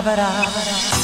Abra, abra.